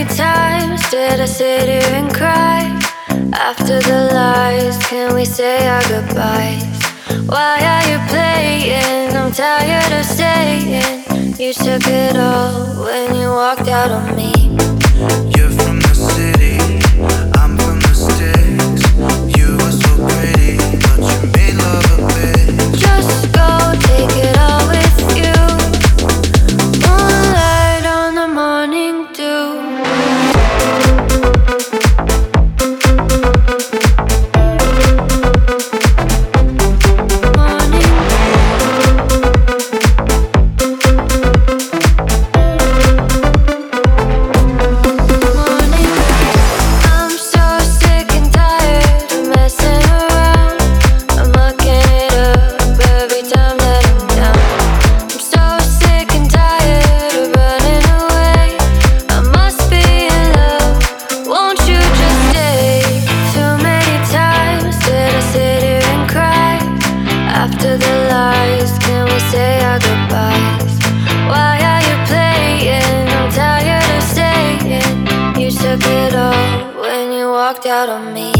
Instead, I sit here and cry. After the lies, can we say our goodbyes? Why are you playing? I'm tired of staying. You took it all when you walked out on me. walked out on me.